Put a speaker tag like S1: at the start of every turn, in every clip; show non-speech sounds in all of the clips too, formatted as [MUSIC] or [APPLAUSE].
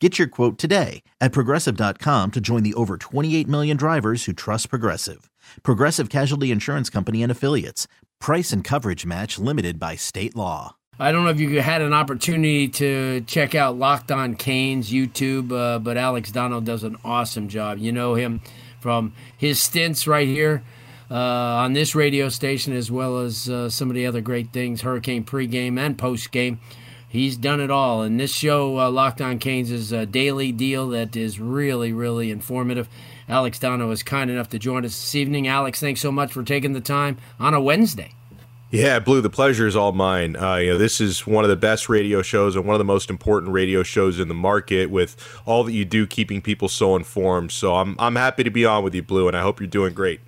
S1: Get your quote today at progressive.com to join the over 28 million drivers who trust Progressive. Progressive Casualty Insurance Company and Affiliates. Price and coverage match limited by state law.
S2: I don't know if you had an opportunity to check out Locked On Canes YouTube, uh, but Alex Donno does an awesome job. You know him from his stints right here uh, on this radio station, as well as uh, some of the other great things, Hurricane pregame and postgame. He's done it all. And this show, uh, Locked On Canes, is a daily deal that is really, really informative. Alex Donno is kind enough to join us this evening. Alex, thanks so much for taking the time on a Wednesday.
S3: Yeah, Blue, the pleasure is all mine. Uh, you know, this is one of the best radio shows and one of the most important radio shows in the market with all that you do keeping people so informed. So I'm, I'm happy to be on with you, Blue, and I hope you're doing great.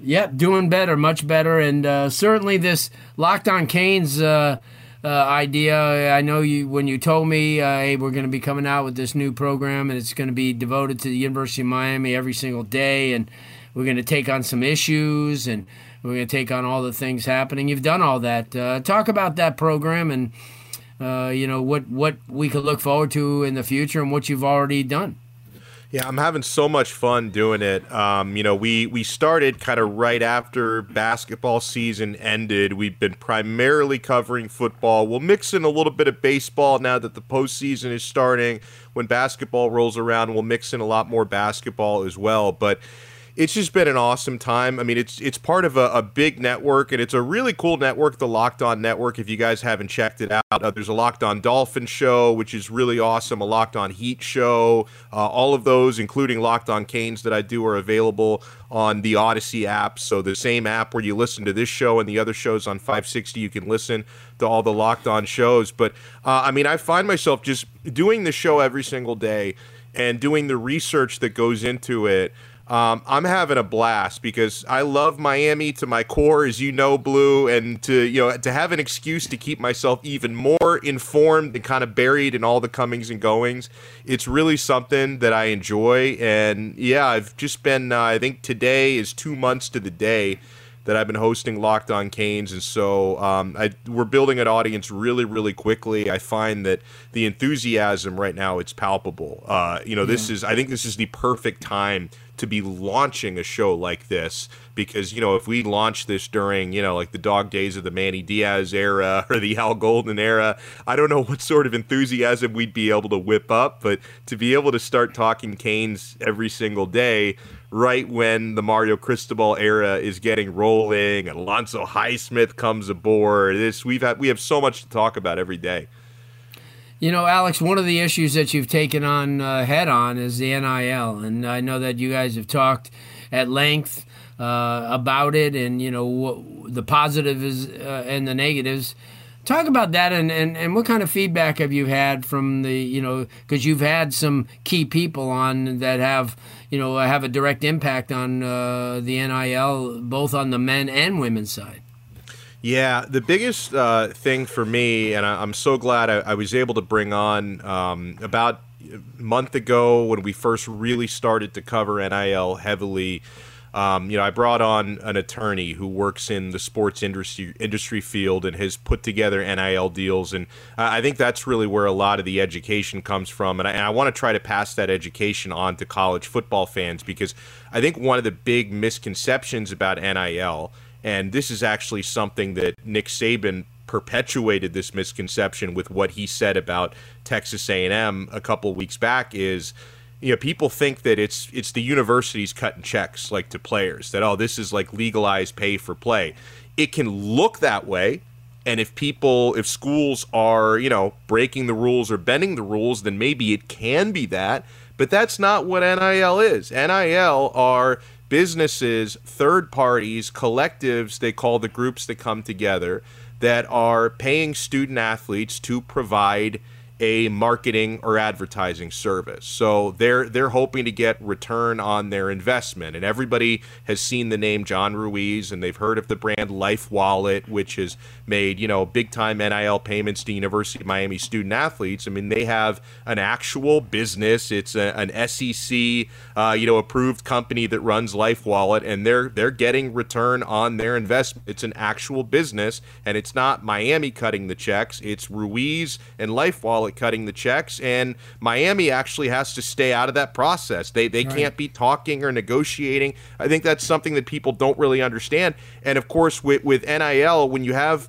S2: Yep, doing better, much better. And uh, certainly this Locked On Canes uh, uh, idea, I know you when you told me, uh, hey, we're going to be coming out with this new program and it's going to be devoted to the University of Miami every single day. And we're going to take on some issues and – we're going to take on all the things happening. You've done all that. Uh, talk about that program and uh, you know what what we could look forward to in the future and what you've already done.
S3: Yeah, I'm having so much fun doing it. Um, you know, we we started kind of right after basketball season ended. We've been primarily covering football. We'll mix in a little bit of baseball now that the postseason is starting. When basketball rolls around, we'll mix in a lot more basketball as well. But it's just been an awesome time. I mean, it's it's part of a, a, big network, and it's a really cool network, the Locked On Network. If you guys haven't checked it out, uh, there's a Locked On Dolphin show, which is really awesome. A Locked On Heat show. Uh, all of those, including Locked On Canes, that I do, are available on the Audacy app. So the same app where you listen to this show and the other shows on 560, you can listen to all the Locked On shows. But uh, I mean, I find myself just doing the show every single day and doing the research that goes into it. Um, I'm having a blast because I love Miami to my core, as you know, Blue, and to you know to have an excuse to keep myself even more informed and kind of buried in all the comings and goings. It's really something that I enjoy, and yeah, I've just been. Uh, I think today is two months to the day that I've been hosting Locked On Canes, and so um, I, we're building an audience really, really quickly. I find that the enthusiasm right now it's palpable. Uh, you know, yeah. this is I think this is the perfect time to be launching a show like this because you know if we launch this during you know like the dog days of the Manny Diaz era [LAUGHS] or the Al Golden era, I don't know what sort of enthusiasm we'd be able to whip up, but to be able to start talking Canes every single day right when the Mario Cristobal era is getting rolling and Alonzo Highsmith comes aboard. This we've had we have so much to talk about every day.
S2: You know, Alex, one of the issues that you've taken on uh, head on is the NIL, and I know that you guys have talked at length uh, about it, and you know what, the positives uh, and the negatives. Talk about that, and, and, and what kind of feedback have you had from the you know because you've had some key people on that have you know have a direct impact on uh, the NIL, both on the men and women's side.
S3: Yeah, the biggest uh, thing for me, and I, am so glad I, I, was able to bring on um, about a month ago when we first really started to cover NIL heavily. Um, you know, I brought on an attorney who works in the sports industry industry field and has put together NIL deals, and I think that's really where a lot of the education comes from. And I, and I want to try to pass that education on to college football fans because I think one of the big misconceptions about NIL and this is actually something that Nick Saban perpetuated this misconception with what he said about Texas A&M a couple weeks back is you know people think that it's it's the universities cutting checks like to players that oh this is like legalized pay for play it can look that way. And if people, if schools are, you know, breaking the rules or bending the rules, then maybe it can be that. But that's not what NIL is. NIL are businesses, third parties, collectives, they call the groups that come together, that are paying student athletes to provide a marketing or advertising service. So they're they're hoping to get return on their investment. And everybody has seen the name John Ruiz and they've heard of the brand Life Wallet, which has made, you know, big time NIL payments to University of Miami student athletes. I mean, they have an actual business. It's a, an SEC, uh, you know, approved company that runs Life Wallet and they're they're getting return on their investment. It's an actual business and it's not Miami cutting the checks. It's Ruiz and Life Wallet cutting the checks, and Miami actually has to stay out of that process. They they right. can't be talking or negotiating. I think that's something that people don't really understand. And of course, with with NIL, when you have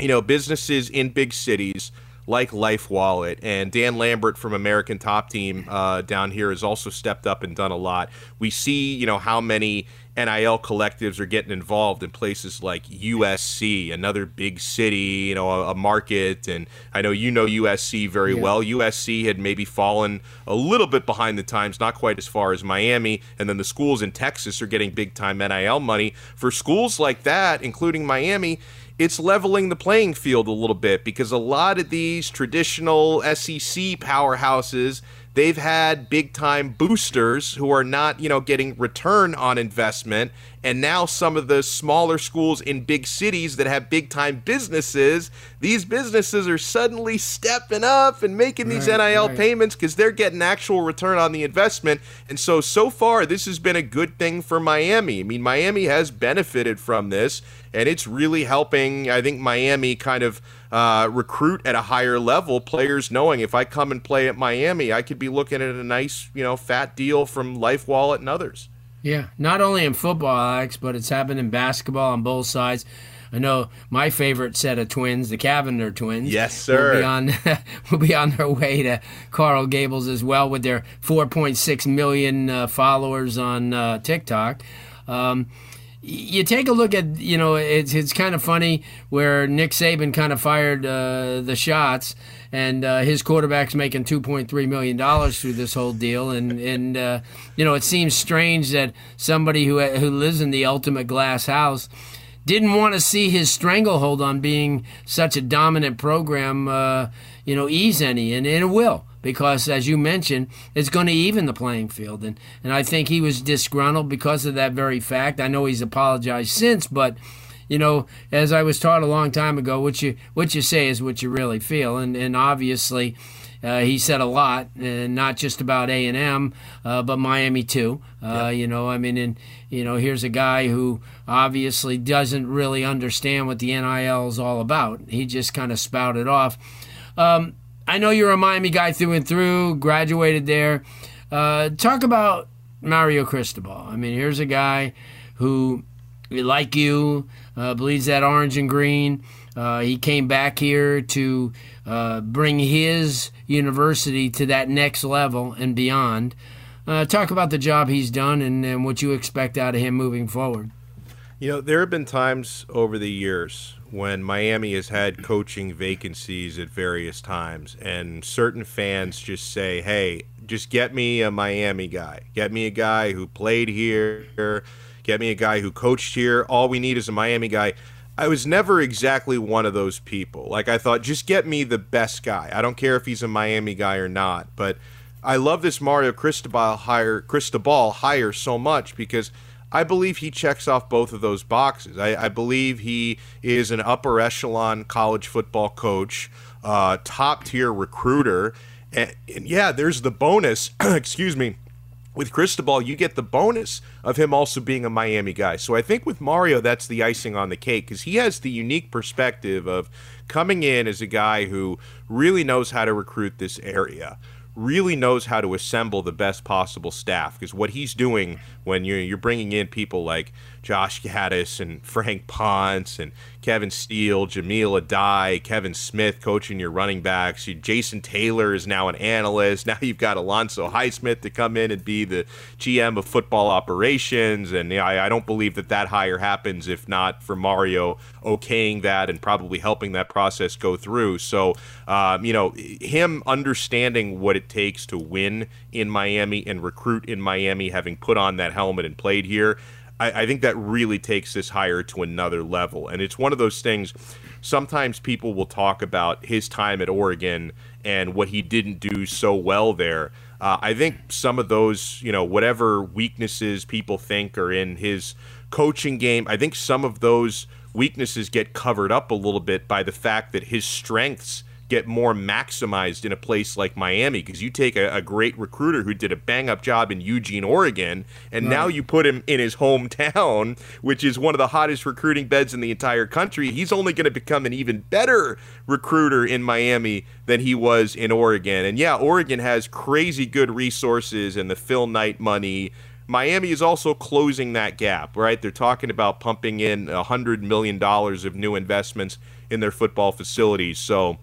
S3: you know businesses in big cities like Life Wallet. And Dan Lambert from American Top Team uh, down here has also stepped up and done a lot. We see, you know, how many NIL collectives are getting involved in places like USC, another big city, you know, a, a market. And I know you know USC very yeah. well. USC had maybe fallen a little bit behind the times, not quite as far as Miami. And then the schools in Texas are getting big time NIL money. For schools like that, including Miami, it's leveling the playing field a little bit because a lot of these traditional SEC powerhouses they've had big time boosters who are not, you know, getting return on investment and now some of the smaller schools in big cities that have big time businesses, these businesses are suddenly stepping up and making these right, NIL right. payments because they're getting actual return on the investment. And so, so far, this has been a good thing for Miami. I mean, Miami has benefited from this, and it's really helping, I think, Miami kind of uh, recruit at a higher level. Players knowing if I come and play at Miami, I could be looking at a nice, you know, fat deal from Life Wallet and others.
S2: Yeah, not only in football, Alex, but it's happened in basketball on both sides. I know my favorite set of twins, the Cavinder twins.
S3: Yes, sir.
S2: Will be on, [LAUGHS] will be on their way to Coral Gables as well with their 4.6 million uh, followers on uh, TikTok. Um, you take a look at, you know, it's, it's kind of funny where Nick Saban kind of fired uh, the shots, and uh, his quarterback's making $2.3 million through this whole deal. And, and uh, you know, it seems strange that somebody who, who lives in the ultimate glass house didn't want to see his stranglehold on being such a dominant program, uh, you know, ease any, and, and it will because, as you mentioned, it's going to even the playing field. And, and I think he was disgruntled because of that very fact. I know he's apologized since, but you know, as I was taught a long time ago, what you what you say is what you really feel, and and obviously. Uh, he said a lot, and not just about A and M, uh, but Miami too. Uh, yeah. You know, I mean, and you know, here's a guy who obviously doesn't really understand what the NIL is all about. He just kind of spouted off. Um, I know you're a Miami guy through and through, graduated there. Uh, talk about Mario Cristobal. I mean, here's a guy who, like you, uh, believes that orange and green. Uh, he came back here to uh, bring his university to that next level and beyond. Uh, talk about the job he's done and, and what you expect out of him moving forward.
S3: You know, there have been times over the years when Miami has had coaching vacancies at various times, and certain fans just say, hey, just get me a Miami guy. Get me a guy who played here. Get me a guy who coached here. All we need is a Miami guy. I was never exactly one of those people. Like, I thought, just get me the best guy. I don't care if he's a Miami guy or not. But I love this Mario Cristobal hire, Cristobal hire so much because – I believe he checks off both of those boxes. I, I believe he is an upper echelon college football coach, uh, top tier recruiter. And, and yeah, there's the bonus, [CLEARS THROAT] excuse me, with Cristobal, you get the bonus of him also being a Miami guy. So I think with Mario, that's the icing on the cake because he has the unique perspective of coming in as a guy who really knows how to recruit this area really knows how to assemble the best possible staff because what he's doing when you're you're bringing in people like Josh Gattis and Frank Ponce and Kevin Steele, Jahmile Addae, Kevin Smith coaching your running backs. Jason Taylor is now an analyst. [LAUGHS] Now you've got Alonzo Highsmith to come in and be the GM of football operations. And I, I don't believe that that hire happens if not for Mario okaying that and probably helping that process go through. So, um, you know, him understanding what it takes to win in Miami and recruit in Miami, having put on that helmet and played here, I, I think that really takes this hire to another level. And it's one of those things. Sometimes people will talk about his time at Oregon and what he didn't do so well there. Uh, I think some of those, you know, whatever weaknesses people think are in his coaching game, I think some of those weaknesses get covered up a little bit by the fact that his strengths get more maximized in a place like Miami because you take a, a, great recruiter who did a bang up job in Eugene, Oregon, and right. now you put him in his hometown, [LAUGHS] which is one of the hottest recruiting beds in the entire country. He's only going to become an even better recruiter in Miami than he was in Oregon. And yeah, Oregon has crazy good resources and the Phil Knight money. Miami is also closing that gap, right? They're talking about pumping in $100 million of new investments in their football facilities. So,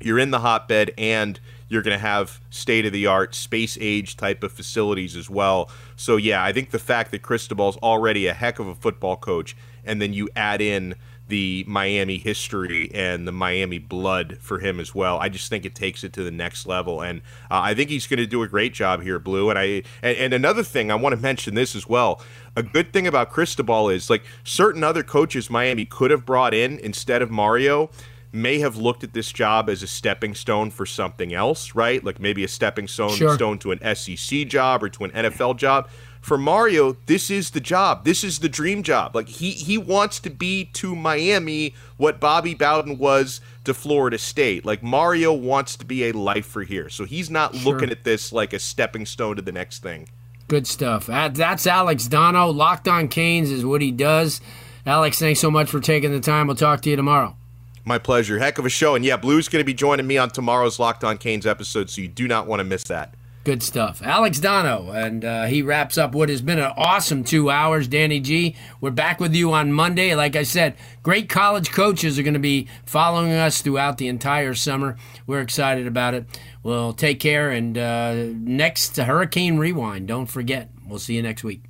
S3: you're in the hotbed and you're going to have state of the art space age type of facilities as well. So yeah, I think the fact that Cristobal's already a heck of a football coach and then you add in the Miami history and the Miami blood for him as well. I just think it takes it to the next level, and uh, I think he's going to do a great job here, Blue. And I and, and, another thing I want to mention this as well. A good thing about Cristobal is like certain other coaches Miami could have brought in instead of Mario may have looked at this job as a stepping stone for something else, right? Like maybe a stepping stone, sure. stone to an SEC job or to an NFL job. For Mario, this is the job. This is the dream job. Like he he wants to be to Miami what Bobby Bowden was to Florida State. Like Mario wants to be a lifer here. So he's not sure. looking at this like a stepping stone to the next thing.
S2: Good stuff. That's Alex Donno. Locked on Canes is what he does. Alex, thanks so much for taking the time. We'll talk to you tomorrow.
S3: My pleasure. Heck of a show. And yeah, Blue's going to be joining me on tomorrow's Locked On Canes episode, so you do not want to miss that.
S2: Good stuff. Alex Donno, and uh, he wraps up what has been an awesome two hours. Danny G, we're back with you on Monday. Like I said, great college coaches are going to be following us throughout the entire summer. We're excited about it. Well, take care, and uh, next Hurricane Rewind. Don't forget. We'll see you next week.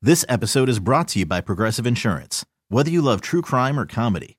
S1: This episode is brought to you by Progressive Insurance. Whether you love true crime or comedy,